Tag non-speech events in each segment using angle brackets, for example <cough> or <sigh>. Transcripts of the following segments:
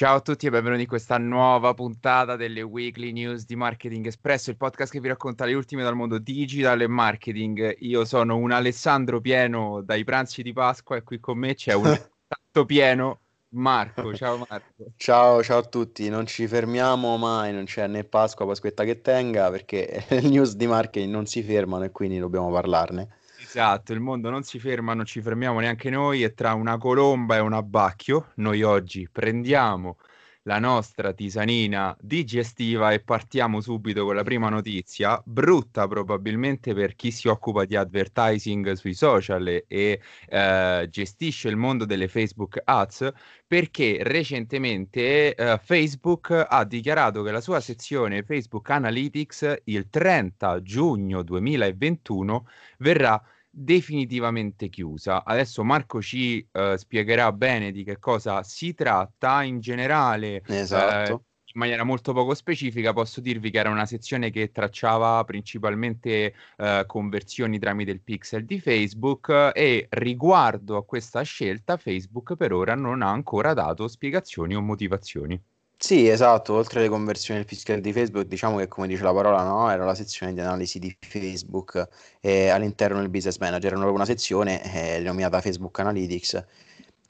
Ciao a tutti e benvenuti in questa nuova puntata delle Weekly News di Marketing Espresso, il podcast che vi racconta le ultime dal mondo digital e marketing. Io sono un Alessandro pieno dai pranzi di Pasqua e qui con me c'è un <laughs> tanto pieno Marco. Ciao Marco. Ciao, ciao a tutti. Non ci fermiamo mai, non c'è né Pasqua, Pasquetta che tenga, perché <laughs> le news di marketing non si fermano e quindi dobbiamo parlarne. Esatto, il mondo non si ferma, non ci fermiamo neanche noi e tra una colomba e un abbacchio. Noi oggi prendiamo la nostra tisanina digestiva e partiamo subito con la prima notizia, brutta probabilmente per chi si occupa di advertising sui social e eh, gestisce il mondo delle Facebook Ads, perché recentemente eh, Facebook ha dichiarato che la sua sezione Facebook Analytics il 30 giugno 2021 verrà definitivamente chiusa. Adesso Marco ci uh, spiegherà bene di che cosa si tratta in generale. Esatto. Uh, in maniera molto poco specifica posso dirvi che era una sezione che tracciava principalmente uh, conversioni tramite il pixel di Facebook e riguardo a questa scelta Facebook per ora non ha ancora dato spiegazioni o motivazioni. Sì, esatto, oltre alle conversioni del pixel di Facebook, diciamo che come dice la parola, no, era la sezione di analisi di Facebook eh, all'interno del Business Manager, era una sezione eh, denominata Facebook Analytics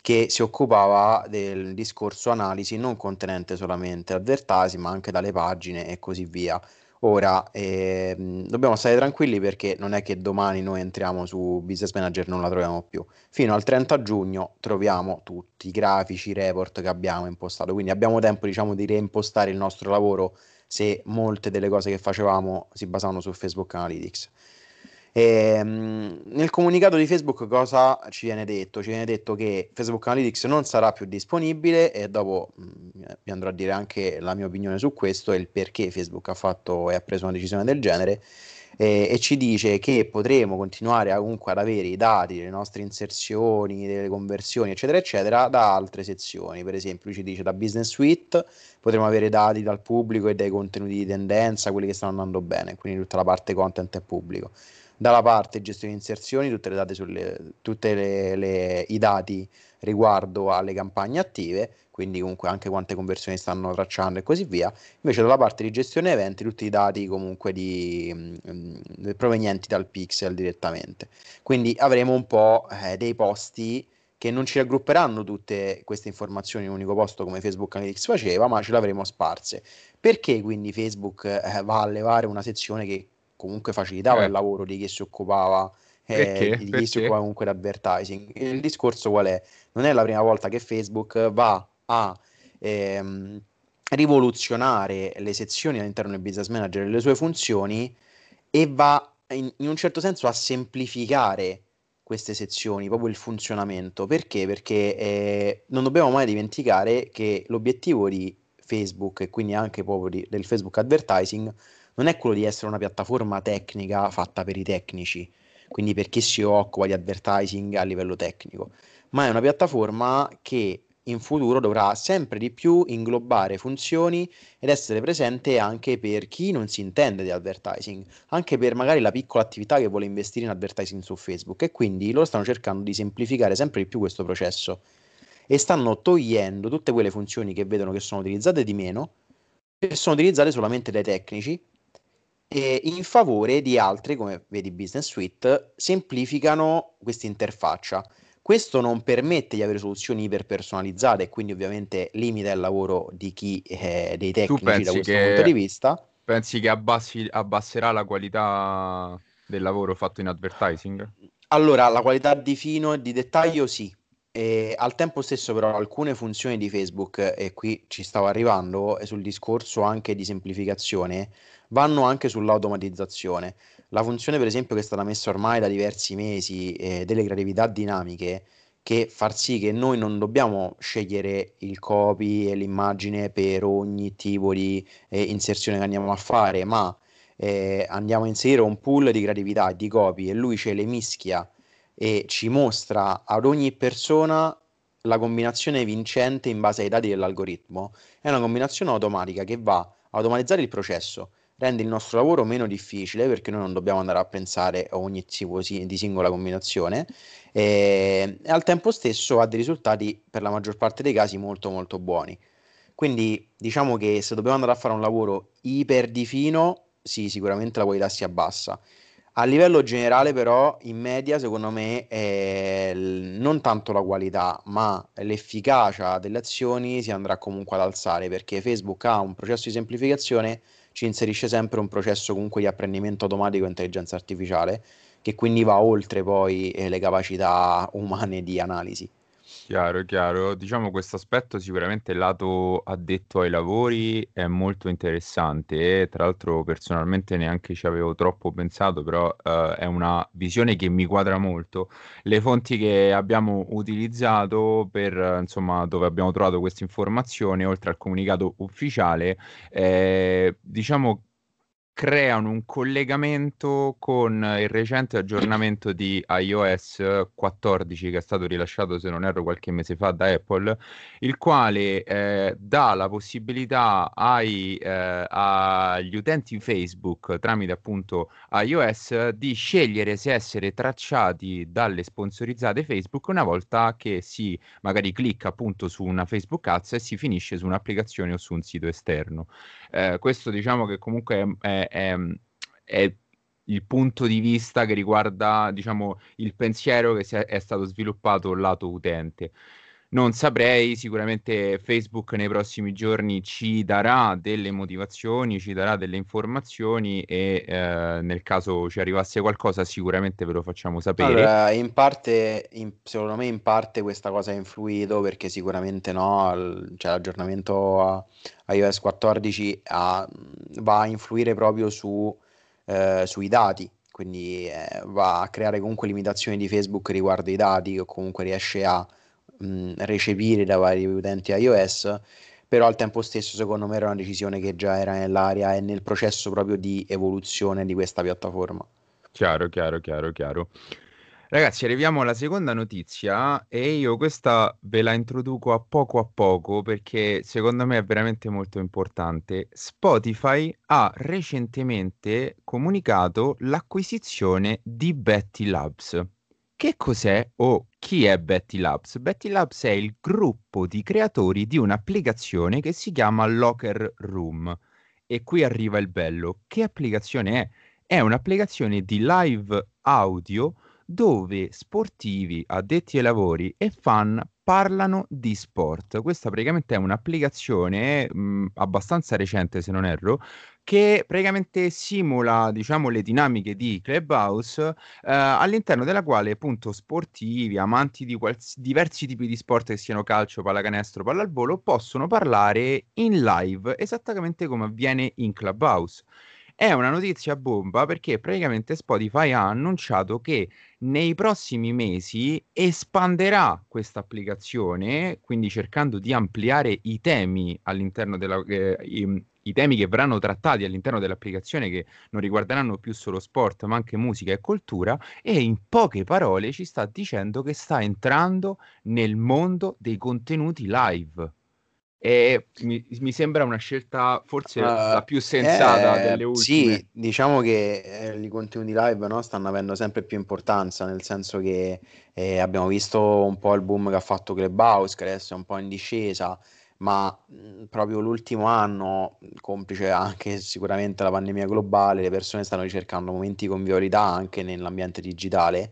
che si occupava del discorso analisi non contenente solamente advertising, ma anche dalle pagine e così via. Ora, ehm, dobbiamo stare tranquilli perché non è che domani noi entriamo su Business Manager e non la troviamo più. Fino al 30 giugno troviamo tutti i grafici, i report che abbiamo impostato, quindi abbiamo tempo diciamo di reimpostare il nostro lavoro se molte delle cose che facevamo si basavano su Facebook Analytics. E, ehm, nel comunicato di Facebook cosa ci viene detto? Ci viene detto che Facebook Analytics non sarà più disponibile e dopo mh, mm, vi andrò a dire anche la mia opinione su questo e il perché Facebook ha fatto e ha preso una decisione del genere e, e ci dice che potremo continuare comunque ad avere i dati delle nostre inserzioni, delle conversioni eccetera eccetera da altre sezioni, per esempio ci dice da Business Suite potremo avere dati dal pubblico e dai contenuti di tendenza, quelli che stanno andando bene, quindi tutta la parte content è pubblico dalla parte gestione inserzioni tutte le date sulle, tutte le, le, i dati riguardo alle campagne attive quindi comunque anche quante conversioni stanno tracciando e così via invece dalla parte di gestione eventi tutti i dati comunque di, mh, mm, provenienti dal pixel direttamente quindi avremo un po' eh, dei posti che non ci raggrupperanno tutte queste informazioni in un unico posto come Facebook Analytics faceva, ma ce l'avremo sparse. Perché quindi Facebook eh, va a levare una sezione che comunque facilitava eh. il lavoro di chi si occupava eh, di chi si occupava comunque di advertising. Il discorso qual è? Non è la prima volta che Facebook va a ehm, rivoluzionare le sezioni all'interno del business manager e le sue funzioni e va in, in un certo senso a semplificare queste sezioni, proprio il funzionamento. Perché? Perché eh, non dobbiamo mai dimenticare che l'obiettivo di Facebook e quindi anche proprio del Facebook advertising non è quello di essere una piattaforma tecnica fatta per i tecnici, quindi per chi si occupa di advertising a livello tecnico, ma è una piattaforma che in futuro dovrà sempre di più inglobare funzioni ed essere presente anche per chi non si intende di advertising, anche per magari la piccola attività che vuole investire in advertising su Facebook e quindi loro stanno cercando di semplificare sempre di più questo processo e stanno togliendo tutte quelle funzioni che vedono che sono utilizzate di meno e sono utilizzate solamente dai tecnici e in favore di altre, come vedi Business Suite, semplificano questa interfaccia. Questo non permette di avere soluzioni iperpersonalizzate e quindi ovviamente limita il lavoro di chi è dei tecnici da questo punto di vista. Pensi che abbassi, abbasserà la qualità del lavoro fatto in advertising? Allora, la qualità di fino e di dettaglio sì, e al tempo stesso però alcune funzioni di Facebook, e qui ci stavo arrivando, sul discorso anche di semplificazione, vanno anche sull'automatizzazione. La funzione per esempio che è stata messa ormai da diversi mesi eh, delle gravità dinamiche, che far sì che noi non dobbiamo scegliere il copy e l'immagine per ogni tipo di eh, inserzione che andiamo a fare, ma eh, andiamo a inserire un pool di creatività e di copy e lui ce le mischia e ci mostra ad ogni persona la combinazione vincente in base ai dati dell'algoritmo. È una combinazione automatica che va a automatizzare il processo, rende il nostro lavoro meno difficile perché noi non dobbiamo andare a pensare a ogni tipo di singola combinazione e, e al tempo stesso ha dei risultati per la maggior parte dei casi molto molto buoni. Quindi diciamo che se dobbiamo andare a fare un lavoro iper di fino, sì, sicuramente la qualità si abbassa. A livello generale, però, in media, secondo me, è non tanto la qualità, ma l'efficacia delle azioni si andrà comunque ad alzare perché Facebook ha un processo di semplificazione, ci inserisce sempre un processo comunque di apprendimento automatico e intelligenza artificiale, che quindi va oltre poi eh, le capacità umane di analisi. Chiaro, chiaro. Diciamo questo aspetto sicuramente lato addetto ai lavori è molto interessante e tra l'altro personalmente neanche ci avevo troppo pensato, però eh, è una visione che mi quadra molto. Le fonti che abbiamo utilizzato per, insomma, dove abbiamo trovato questa informazione, oltre al comunicato ufficiale, eh, diciamo creano un collegamento con il recente aggiornamento di iOS 14 che è stato rilasciato, se non erro, qualche mese fa da Apple, il quale eh, dà la possibilità ai, eh, agli utenti Facebook tramite appunto iOS di scegliere se essere tracciati dalle sponsorizzate Facebook una volta che si magari clicca appunto su una Facebook Ads e si finisce su un'applicazione o su un sito esterno. Eh, questo diciamo che comunque è, è, è, il punto di vista che riguarda diciamo, il pensiero che è, è stato sviluppato lato utente. Non saprei, sicuramente Facebook nei prossimi giorni ci darà delle motivazioni, ci darà delle informazioni e eh, nel caso ci arrivasse qualcosa sicuramente ve lo facciamo sapere. Allora, in parte, in, secondo me in parte questa cosa ha influito perché sicuramente no, l- cioè, l'aggiornamento a, a iOS 14 ha, va a influire proprio su, eh, sui dati, quindi eh, va a creare comunque limitazioni di Facebook riguardo i dati o comunque riesce a recepire da vari utenti iOS, però al tempo stesso secondo me era una decisione che già era nell'aria e nel processo proprio di evoluzione di questa piattaforma. Chiaro, chiaro, chiaro, chiaro. Ragazzi, arriviamo alla seconda notizia e io questa ve la introduco a poco a poco perché secondo me è veramente molto importante. Spotify ha recentemente comunicato l'acquisizione di Betty Labs. Che cos'è o chi è Betty Labs? Betty Labs è il gruppo di creatori di un'applicazione che si chiama Locker Room. E qui arriva il bello. Che applicazione è? È un'applicazione di live audio dove sportivi, addetti ai lavori e fan parlano di sport. Questa praticamente è un'applicazione mh, abbastanza recente, se non erro, che praticamente simula, diciamo, le dinamiche di Clubhouse, eh, all'interno della quale appunto sportivi, amanti di quals- diversi tipi di sport che siano calcio, pallacanestro, pallavolo, possono parlare in live esattamente come avviene in Clubhouse. È una notizia bomba perché praticamente Spotify ha annunciato che nei prossimi mesi espanderà questa applicazione, quindi cercando di ampliare i temi all'interno della, eh, i, i temi che verranno trattati all'interno dell'applicazione che non riguarderanno più solo sport ma anche musica e cultura e in poche parole ci sta dicendo che sta entrando nel mondo dei contenuti live. E mi, mi sembra una scelta forse uh, la più sensata eh, delle ultime. Sì, diciamo che eh, i contenuti live no, stanno avendo sempre più importanza, nel senso che eh, abbiamo visto un po' il boom che ha fatto Clubhouse, che adesso è un po' in discesa, ma mh, proprio l'ultimo anno, complice anche sicuramente la pandemia globale, le persone stanno ricercando momenti di convivialità anche nell'ambiente digitale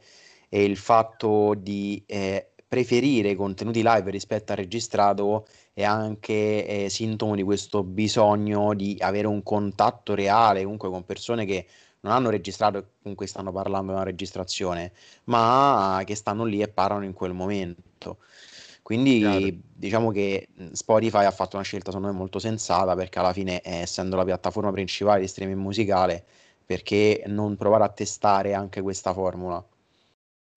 e il fatto di eh, preferire i contenuti live rispetto al registrato è anche eh, sintomo di questo bisogno di avere un contatto reale comunque con persone che non hanno registrato e con cui stanno parlando di una registrazione, ma che stanno lì e parlano in quel momento. Quindi Chiaro. diciamo che Spotify ha fatto una scelta secondo me molto sensata perché alla fine, eh, essendo la piattaforma principale di streaming musicale, perché non provare a testare anche questa formula?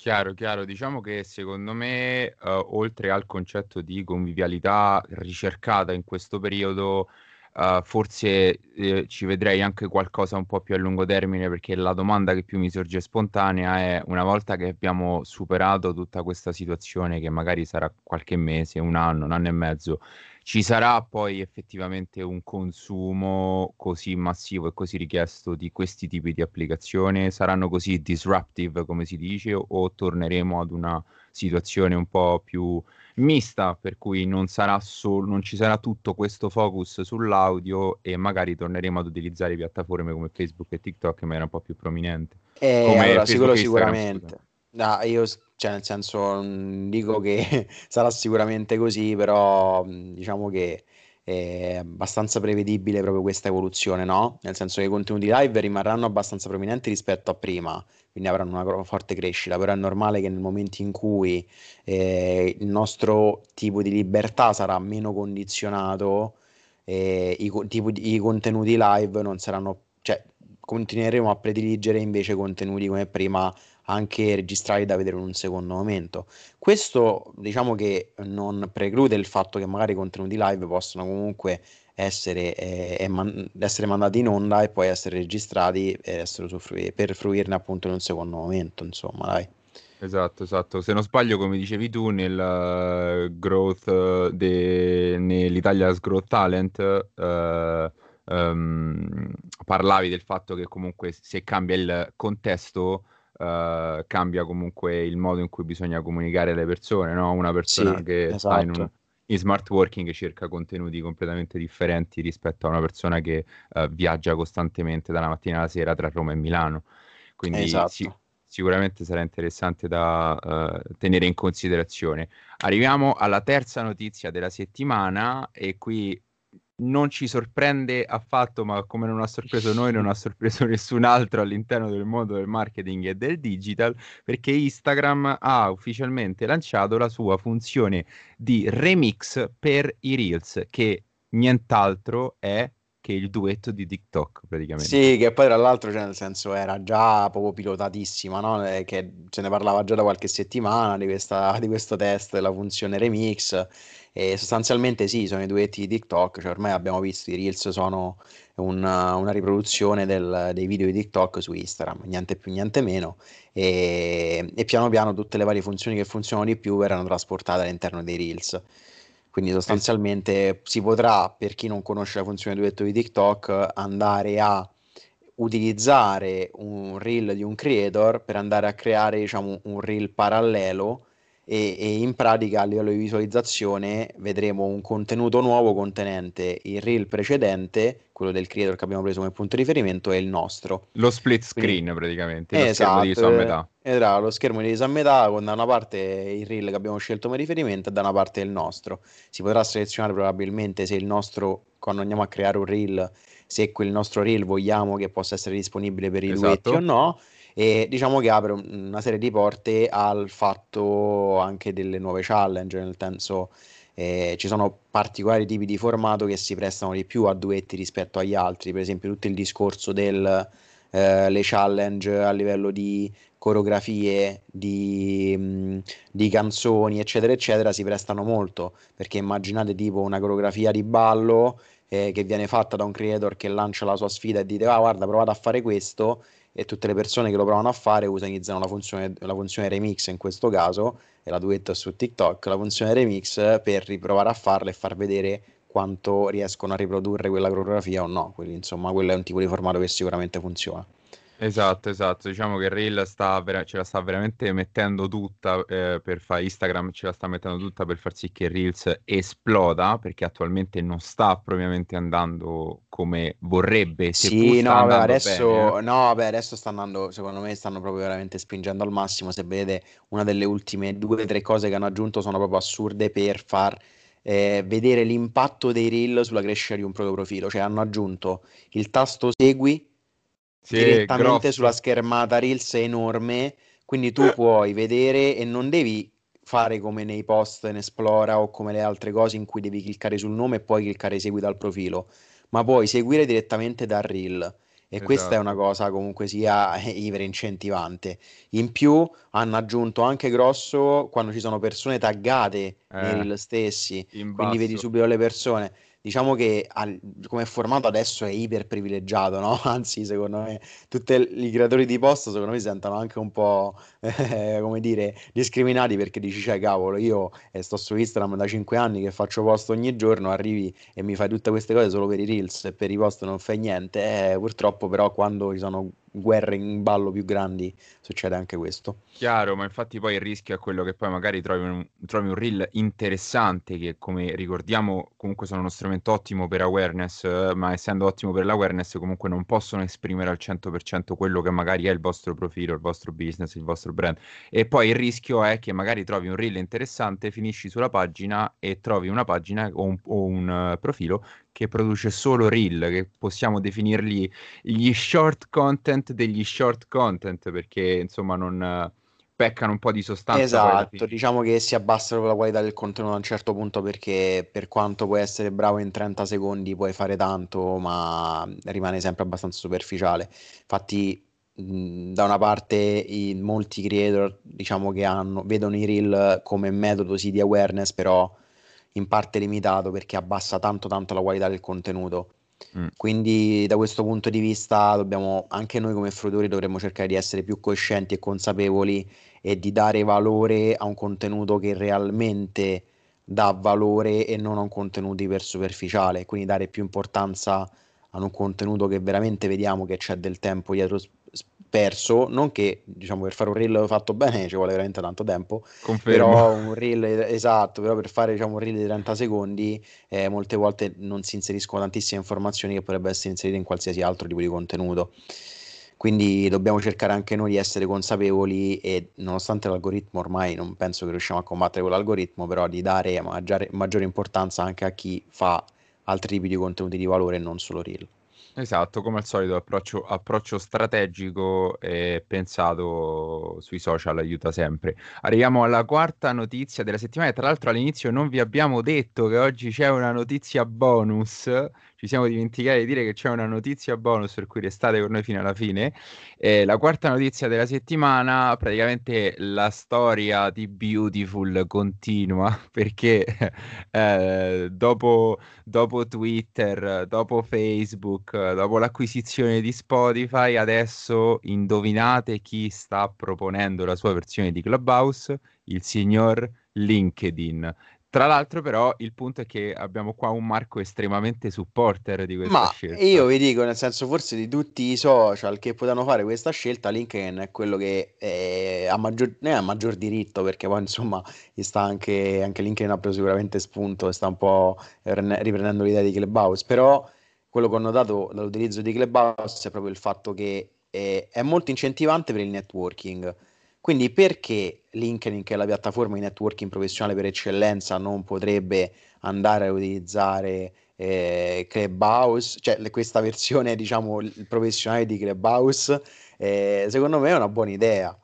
Chiaro, chiaro. Diciamo che secondo me, uh, oltre al concetto di convivialità ricercata in questo periodo, uh, forse eh, ci vedrei anche qualcosa un po' più a lungo termine, perché la domanda che più mi sorge spontanea è una volta che abbiamo superato tutta questa situazione, che magari sarà qualche mese, un anno, un anno e mezzo, ci sarà poi effettivamente un consumo così massivo e così richiesto di questi tipi di applicazione? Saranno così disruptive, come si dice, o torneremo ad una situazione un po' più mista, per cui non, sarà sol- non ci sarà tutto questo focus sull'audio e magari torneremo ad utilizzare piattaforme come Facebook e TikTok in maniera un po' più prominente? Eh, come allora, sicuro, sicuramente. No, io, cioè, nel senso, dico che <laughs> sarà sicuramente così, però diciamo che è abbastanza prevedibile proprio questa evoluzione, no? Nel senso che i contenuti live rimarranno abbastanza prominenti rispetto a prima, quindi avranno una forte crescita, però è normale che nel momento in cui eh, il nostro tipo di libertà sarà meno condizionato, eh, i, tipo i contenuti live non saranno, cioè continueremo a prediligere invece contenuti come prima anche registrati da vedere in un secondo momento. Questo diciamo che non preclude il fatto che magari i contenuti live possano comunque essere, eh, man- essere mandati in onda e poi essere registrati usufrui- per fruirne appunto in un secondo momento, insomma, dai. Esatto, esatto. Se non sbaglio, come dicevi tu, nel uh, growth uh, de... nell'Italia's Growth Talent uh, um, parlavi del fatto che comunque se cambia il contesto uh, cambia comunque il modo in cui bisogna comunicare alle persone, no? Una persona sì, che esatto. sta in, un, esatto. in, smart working cerca contenuti completamente differenti rispetto a una persona che uh, viaggia costantemente dalla mattina alla sera tra Roma e Milano. Quindi esatto. sì, sicuramente sarà interessante da uh, tenere in considerazione. Arriviamo alla terza notizia della settimana e qui non ci sorprende affatto, ma come non ha sorpreso noi, non ha <laughs> sorpreso nessun altro all'interno del mondo del marketing e del digital, perché Instagram ha ufficialmente lanciato la sua funzione di remix per i Reels, che nient'altro è che il duetto di TikTok praticamente. Sì, che poi tra l'altro, cioè, nel senso, era già proprio pilotatissima, no? Eh, che se ne parlava già da qualche settimana di, questa, di questo test della funzione remix e sostanzialmente sì, sono i duetti di TikTok, cioè ormai abbiamo visto i Reels sono una, una riproduzione del, dei video di TikTok su Instagram, niente più, niente meno, e, e piano piano tutte le varie funzioni che funzionano di più verranno trasportate all'interno dei Reels. Quindi sostanzialmente si potrà, per chi non conosce la funzione duetto di TikTok, andare a utilizzare un reel di un creator per andare a creare diciamo, un reel parallelo e, e, in pratica a livello di visualizzazione vedremo un contenuto nuovo contenente il reel precedente, quello del creator che abbiamo preso come punto di riferimento, e il nostro. Lo split screen Quindi, praticamente, lo esatto, schermo diviso a metà. Esatto, lo schermo diviso a metà con da una parte il reel che abbiamo scelto come riferimento e da una parte il nostro. Si potrà selezionare probabilmente se il nostro, quando andiamo a creare un reel, se quel nostro reel vogliamo che possa essere disponibile per i esatto. duetti o no e diciamo che apre una serie di porte al fatto anche delle nuove challenge, nel senso eh, ci sono particolari tipi di formato che si prestano di più a duetti rispetto agli altri, per esempio tutto il discorso delle eh, challenge a livello di coreografie, di, mh, di, canzoni, eccetera, eccetera, si prestano molto, perché immaginate tipo una coreografia di ballo eh, che viene fatta da un creator che lancia la sua sfida e dite, ah guarda, provate a fare questo, e tutte le persone che lo provano a fare utilizzano la funzione, la funzione remix in questo caso, e la duetta su TikTok, la funzione remix per riprovare a farla e far vedere quanto riescono a riprodurre quella coreografia o no. Quindi, insomma, quello è un tipo di formato che sicuramente funziona. Esatto, esatto. Diciamo che Reel sta vera- ce la sta veramente mettendo tutta eh, per fare Instagram, ce la sta mettendo tutta per far sì che Reels esploda, perché attualmente non sta propriamente andando come vorrebbe. Sì, no, beh, adesso, bene. no, beh, adesso sta andando, secondo me stanno proprio veramente spingendo al massimo. Se vedete, una delle ultime due o tre cose che hanno aggiunto sono proprio assurde per far eh, vedere l'impatto dei Reel sulla crescita di un proprio profilo. Cioè hanno aggiunto il tasto segui sì, direttamente grosso. sulla schermata Reels è enorme, quindi tu puoi vedere e non devi fare come nei post in Esplora o come le altre cose in cui devi cliccare sul nome e poi cliccare segui dal profilo, ma puoi seguire direttamente dal Reel. E esatto. questa è una esatto. cosa comunque sia iper incentivante. In più hanno aggiunto anche grosso quando ci sono persone taggate eh, nei reel stessi, quindi vedi subito le persone diciamo che al, come formato adesso è iper privilegiato, no? <laughs> Anzi, secondo me, tutti i creatori di post, secondo me, si sentono anche un po', eh, come dire, discriminati perché dici, cioè, cavolo, io eh, sto su Instagram da 5 anni che faccio post ogni giorno, arrivi e mi fai tutte queste cose solo per i reels e per i post non fai niente. Eh, purtroppo, però, quando ci sono guerre in ballo più grandi succede anche questo. Chiaro, ma infatti poi il rischio è quello che poi magari trovi un, trovi un reel interessante che come ricordiamo comunque sono uno strumento ottimo per awareness, eh, ma essendo ottimo per l'awareness comunque non possono esprimere al 100% quello che magari è il vostro profilo, il vostro business, il vostro brand. E poi il rischio è che magari trovi un reel interessante, finisci sulla pagina e trovi una pagina o un, o un uh, profilo che produce solo reel, che possiamo definirli gli short content degli short content, perché insomma non peccano un po' di sostanza. Esatto, diciamo che si abbassa proprio la qualità del contenuto a un certo punto perché per quanto puoi essere bravo in 30 secondi puoi fare tanto, ma rimane sempre abbastanza superficiale. Infatti da una parte i, molti creator diciamo che hanno, vedono i reel come metodo sì di awareness, però in parte limitato perché abbassa tanto tanto la qualità del contenuto. Mm. Quindi da questo punto di vista dobbiamo, anche noi come fruitori dovremmo cercare di essere più coscienti e consapevoli e di dare valore a un contenuto che realmente dà valore e non a un contenuto iper superficiale, quindi dare più importanza a un contenuto che veramente vediamo che c'è del tempo dietro perso, non che diciamo per fare un reel fatto bene ci vuole veramente tanto tempo, Confermo. però un reel esatto, però per fare diciamo un reel di 30 secondi eh, molte volte non si inseriscono tantissime informazioni che potrebbero essere inserite in qualsiasi altro tipo di contenuto. Quindi dobbiamo cercare anche noi di essere consapevoli e nonostante l'algoritmo ormai non penso che riusciamo a combattere con l'algoritmo, però di dare maggiore, maggiore importanza anche a chi fa altri tipi di contenuti di valore e non solo reel. Esatto, come al solito approccio, approccio strategico e pensato sui social aiuta sempre. Arriviamo alla quarta notizia della settimana. Tra l'altro all'inizio non vi abbiamo detto che oggi c'è una notizia bonus ci siamo dimenticati di dire che c'è una notizia bonus per cui restate con noi fino alla fine. Eh, la quarta notizia della settimana, praticamente la storia di Beautiful continua <laughs> perché eh, dopo, dopo Twitter, dopo Facebook, dopo l'acquisizione di Spotify, adesso indovinate chi sta proponendo la sua versione di Clubhouse? Il signor LinkedIn. Tra l'altro, però, il punto è che abbiamo qua un Marco estremamente supporter di questa Ma scelta. io vi dico, nel senso, forse di tutti i social che potevano fare questa scelta, LinkedIn è quello che è a maggior, è a maggior diritto, perché poi insomma sta anche, anche LinkedIn ha preso sicuramente spunto e sta un po' riprendendo l'idea di Clubhouse. Però quello che ho notato dall'utilizzo di Clubhouse è proprio il fatto che è, è molto incentivante per il networking quindi perché LinkedIn, che è la piattaforma di networking professionale per eccellenza, non potrebbe andare a utilizzare eh, Clubhouse, cioè questa <laughs> versione, diciamo, professionale di Clubhouse, eh, secondo me è una buona idea.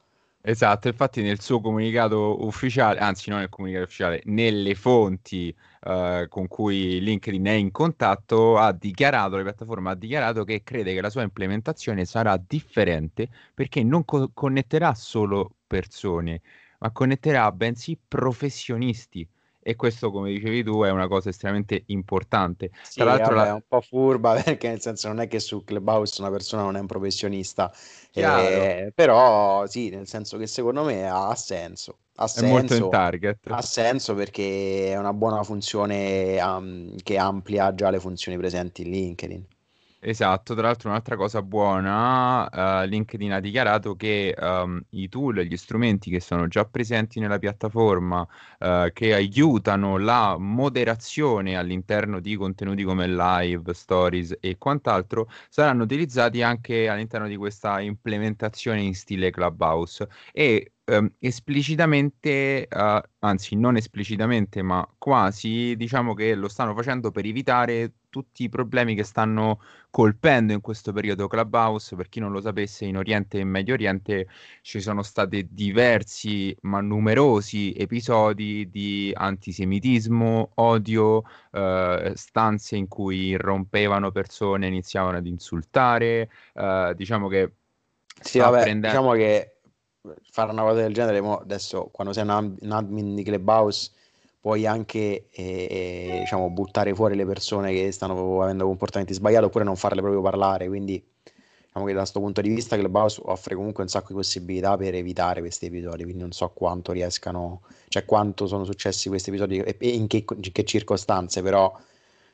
Esatto, infatti nel suo comunicato ufficiale, anzi non nel comunicato ufficiale, nelle fonti uh, con cui LinkedIn è in contatto, ha dichiarato, la piattaforma ha dichiarato che crede che la sua implementazione sarà differente perché non co- connetterà solo persone, ma connetterà bensì professionisti e questo, come dicevi tu, è una cosa estremamente importante. Sì, Tra l'altro, vabbè, la... è un po' furba <laughs> perché nel senso non è che su Clubhouse una persona non è un professionista, eh, però sì, nel senso che secondo me ha senso. Ha senso, è molto in target. Ha senso perché è una buona funzione um, che amplia già le funzioni presenti in LinkedIn. Esatto, tra l'altro un'altra cosa buona, uh, LinkedIn ha dichiarato che um, i tool, gli strumenti che sono già presenti nella piattaforma, uh, che aiutano la moderazione all'interno di contenuti come live, stories e quant'altro, saranno utilizzati anche all'interno di questa implementazione in stile Clubhouse. E um, esplicitamente, uh, anzi non esplicitamente, ma quasi, diciamo che lo stanno facendo per evitare tutti i problemi che stanno colpendo in questo periodo Clubhouse. Per chi non lo sapesse, in Oriente e in Medio Oriente ci sono stati diversi ma numerosi episodi di antisemitismo, odio, eh, stanze in cui irrompevano persone, iniziavano ad insultare. Eh, diciamo che sì, vabbè, prendendo... diciamo che fare una cosa del genere, adesso quando sei un, admin di Clubhouse puoi anche eh, diciamo, buttare fuori le persone che stanno avendo comportamenti sbagliati oppure non farle proprio parlare. Quindi diciamo che da questo punto di vista Clubhouse offre comunque un sacco di possibilità per evitare questi episodi, quindi non so quanto riescano, cioè quanto sono successi questi episodi e in che, in che circostanze, però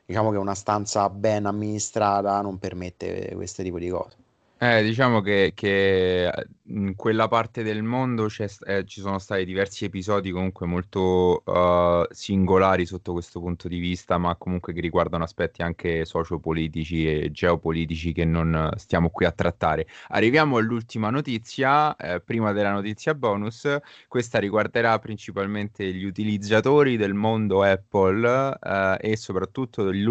diciamo che una stanza ben amministrata non permette questo tipo di cose. Eh, diciamo che, che in quella parte del mondo eh, ci sono stati diversi episodi comunque molto uh, singolari sotto questo punto di vista, ma comunque che riguardano aspetti anche sociopolitici e geopolitici che non stiamo qui a trattare. Arriviamo all'ultima notizia, eh, prima della notizia bonus, questa riguarderà principalmente gli utilizzatori del mondo Apple eh, e soprattutto gli,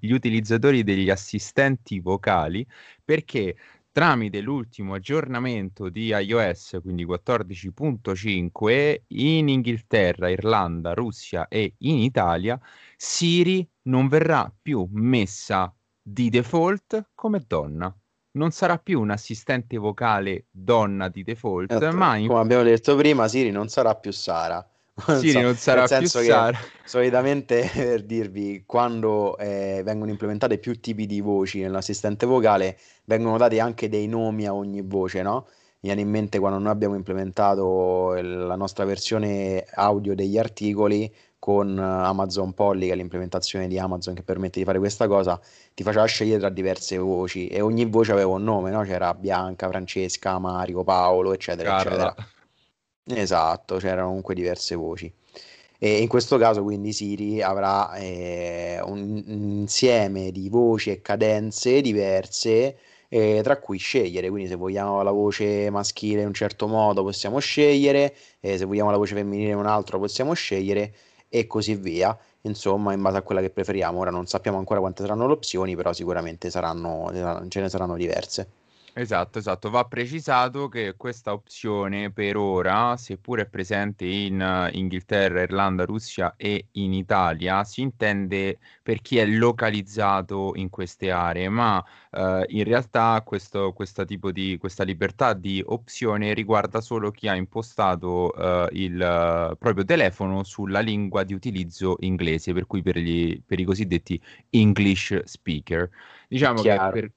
gli utilizzatori degli assistenti vocali perché tramite l'ultimo aggiornamento di iOS, quindi 14.5, in Inghilterra, Irlanda, Russia e in Italia, Siri non verrà più messa di default come donna. Non sarà più un assistente vocale donna di default, esatto. ma in... come abbiamo detto prima, Siri non sarà più Sara. Siri non sarà più Sara. Solitamente <laughs> per dirvi, quando eh, vengono implementate più tipi di voci nell'assistente vocale, vengono dati anche dei nomi a ogni voce, no? Mi viene in mente quando noi abbiamo implementato la nostra versione audio degli articoli con Amazon Polly, che è l'implementazione di Amazon che permette di fare questa cosa, ti faceva scegliere tra diverse voci e ogni voce aveva un nome, no? C'era Bianca, Francesca, Mario, Paolo, eccetera, Carla. eccetera. Esatto, c'erano comunque diverse voci. E in questo caso quindi Siri avrà eh, un, insieme di voci e cadenze diverse eh, tra cui scegliere. Quindi se vogliamo la voce maschile in un certo modo possiamo scegliere, eh, se vogliamo la voce femminile in un altro possiamo scegliere e così via. Insomma, in base a quella che preferiamo. Ora non sappiamo ancora quante saranno le opzioni, però sicuramente saranno, ce ne saranno diverse. Esatto, esatto. Va precisato che questa opzione per ora, seppure è presente in Inghilterra, Irlanda, Russia e in Italia, si intende per chi è localizzato in queste aree, ma uh, in realtà questo, questa tipo di, questa libertà di opzione riguarda solo chi ha impostato uh, il proprio telefono sulla lingua di utilizzo inglese, per cui per, gli, per i cosiddetti English speaker. Diciamo che per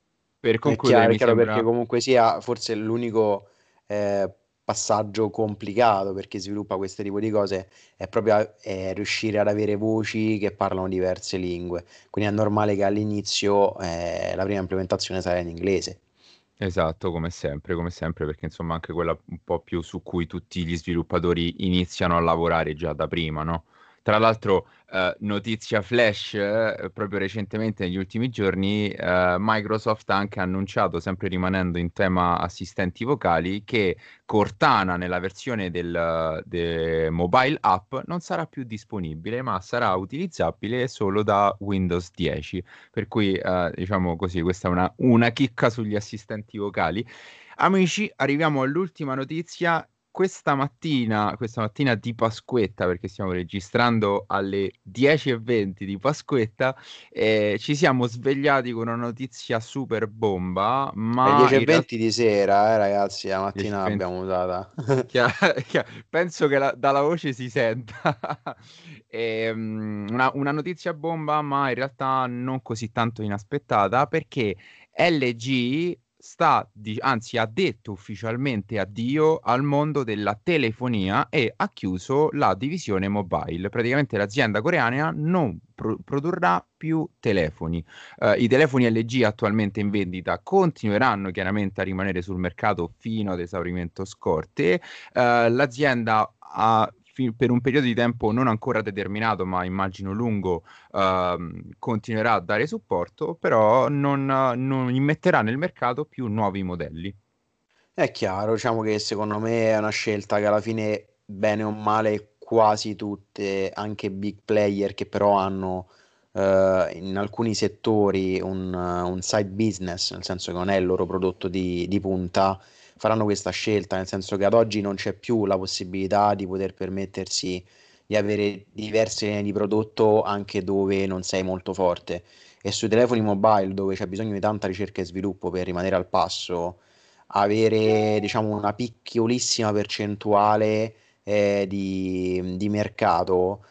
per concludere, è chiaro, sembra... perché comunque sia forse l'unico eh, passaggio complicato per chi sviluppa questo tipo di cose è proprio eh, riuscire ad avere voci che parlano diverse lingue. Quindi è normale che all'inizio eh, la prima implementazione sarà in inglese. Esatto, come sempre, come sempre, perché insomma anche quella un po' più su cui tutti gli sviluppatori iniziano a lavorare già da prima, no? Tra l'altro, eh, notizia flash, eh, proprio recentemente, negli ultimi giorni, eh, Microsoft ha anche annunciato, sempre rimanendo in tema assistenti vocali, che Cortana nella versione del, del mobile app non sarà più disponibile, ma sarà utilizzabile solo da Windows 10. Per cui, eh, diciamo così, questa è una, una chicca sugli assistenti vocali. Amici, arriviamo all'ultima notizia questa mattina, questa mattina di Pasquetta, perché stiamo registrando alle 10.20 di Pasquetta, eh, ci siamo svegliati con una notizia super bomba. Ma alle 10.20 realtà... di sera, eh, ragazzi, la mattina 10, l'abbiamo usata. <laughs> Chiaro, chiaro. Penso che la, dalla voce si senta. <laughs> e, um, una, una notizia bomba, ma in realtà non così tanto inaspettata, perché LG sta, di- anzi ha detto ufficialmente addio al mondo della telefonia e ha chiuso la divisione mobile. Praticamente l'azienda coreana non pro- produrrà più telefoni. Uh, I telefoni LG attualmente in vendita continueranno chiaramente a rimanere sul mercato fino ad esaurimento scorte. Uh, l'azienda ha per un periodo di tempo non ancora determinato, ma immagino lungo, uh, continuerà a dare supporto, però non, non immetterà nel mercato più nuovi modelli. È chiaro, diciamo che secondo me è una scelta che alla fine, bene o male, quasi tutte, anche big player che però hanno uh, in alcuni settori un, uh, un, side business, nel senso che non è il loro prodotto di, di punta, faranno questa scelta, nel senso che ad oggi non c'è più la possibilità di poter permettersi di avere diverse linee di prodotto anche dove non sei molto forte. E sui telefoni mobile dove c'è bisogno di tanta ricerca e sviluppo per rimanere al passo, avere diciamo una piccolissima percentuale eh, di, di mercato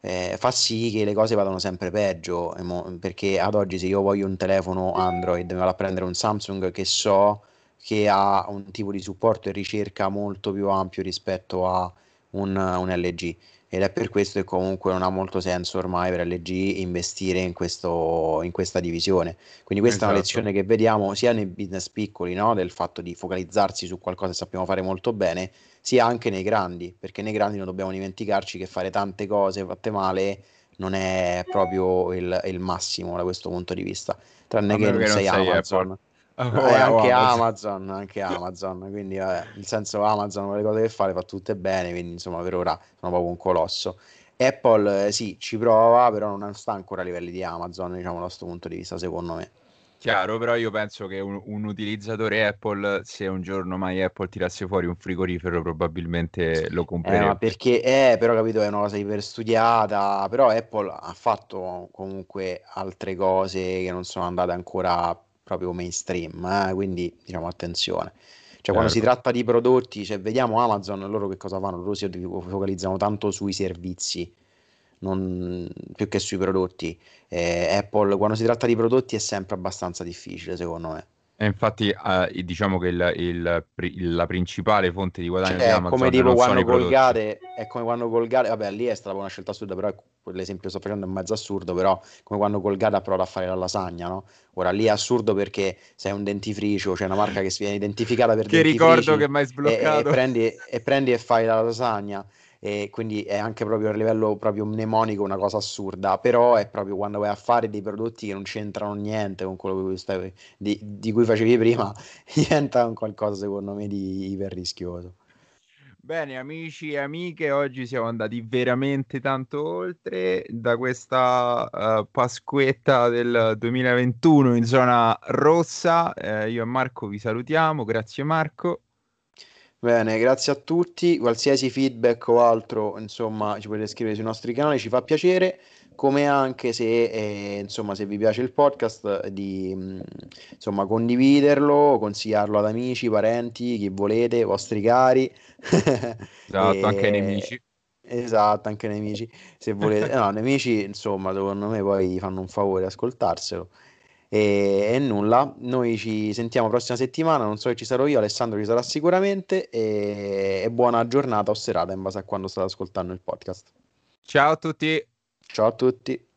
eh, fa sì che le cose vadano sempre peggio, perché ad oggi se io voglio un telefono Android, mi vado a prendere un Samsung che so che ha un tipo di supporto e ricerca molto più ampio rispetto a un, un LG ed è per questo che comunque non ha molto senso ormai per LG investire in, questo, in questa divisione. Quindi questa esatto. è una esatto. lezione che vediamo sia nei business piccoli, no? del fatto di focalizzarsi su qualcosa che sappiamo fare molto bene, sia anche nei grandi, perché nei grandi non dobbiamo dimenticarci che fare tante cose fatte male non è proprio il, il massimo da questo punto di vista, tranne che non sei Amazon. Apple. Oh, eh, anche Amazon. Amazon, anche Amazon, quindi vabbè, nel senso Amazon le cose che fa le fa tutte bene, quindi insomma per ora sono proprio un colosso. Apple eh, sì, ci prova, però non sta ancora a livelli di Amazon, diciamo da questo punto di vista, secondo me. Chiaro, però io penso che un, un, utilizzatore Apple, se un giorno mai Apple tirasse fuori un frigorifero, probabilmente lo comprerebbe. Eh, ma perché, eh, però capito, è una cosa iperstudiata, però Apple ha fatto comunque altre cose che non sono andate ancora proprio mainstream, eh? quindi diciamo attenzione. Cioè, quando si certo. tratta di prodotti, se vediamo Amazon, loro che cosa fanno? Loro si focalizzano tanto sui servizi, non, più che sui prodotti. Eh, Apple, quando si tratta di prodotti, è sempre abbastanza difficile, secondo me. E infatti, eh, diciamo che il, il, il, la principale fonte di guadagno cioè, di Amazon come tipo quando Colgate, è come quando Colgate, vabbè, lì è stata una scelta assurda, però l'esempio che sto facendo è mezzo assurdo, però come quando Colgate ha provato a fare la lasagna, no? Ora lì è assurdo perché sei un dentifricio, c'è cioè una marca che si viene identificata per che ricordo che mi hai sbloccato. E, e, prendi, e prendi e fai la lasagna e quindi è anche proprio a livello proprio mnemonico una cosa assurda, però è proprio quando vai a fare dei prodotti che non c'entrano niente con quello cui stai, di, di, cui facevi prima, <laughs> diventa un qualcosa secondo me di iper rischioso. Bene, amici e amiche, oggi siamo andati veramente tanto oltre da questa uh, Pasquetta del 2021 in zona rossa. Eh, io e Marco vi salutiamo, grazie Marco. Bene, grazie a tutti. Qualsiasi feedback o altro, insomma, ci potete scrivere sui nostri canali, ci fa piacere. Come anche se, eh, insomma, se vi piace il podcast, di mm, insomma, condividerlo, consigliarlo ad amici, parenti, chi volete, vostri cari. Esatto, <laughs> e... anche ai nemici. Esatto, anche ai nemici. Se volete, <laughs> no, nemici, insomma, secondo me poi fanno un favore ascoltarselo. E, e, nulla, noi ci sentiamo prossima settimana, non so se ci sarò io, Alessandro ci sarà sicuramente e, e buona giornata o serata in base a quando state ascoltando il podcast. Ciao a tutti. Ciao a tutti.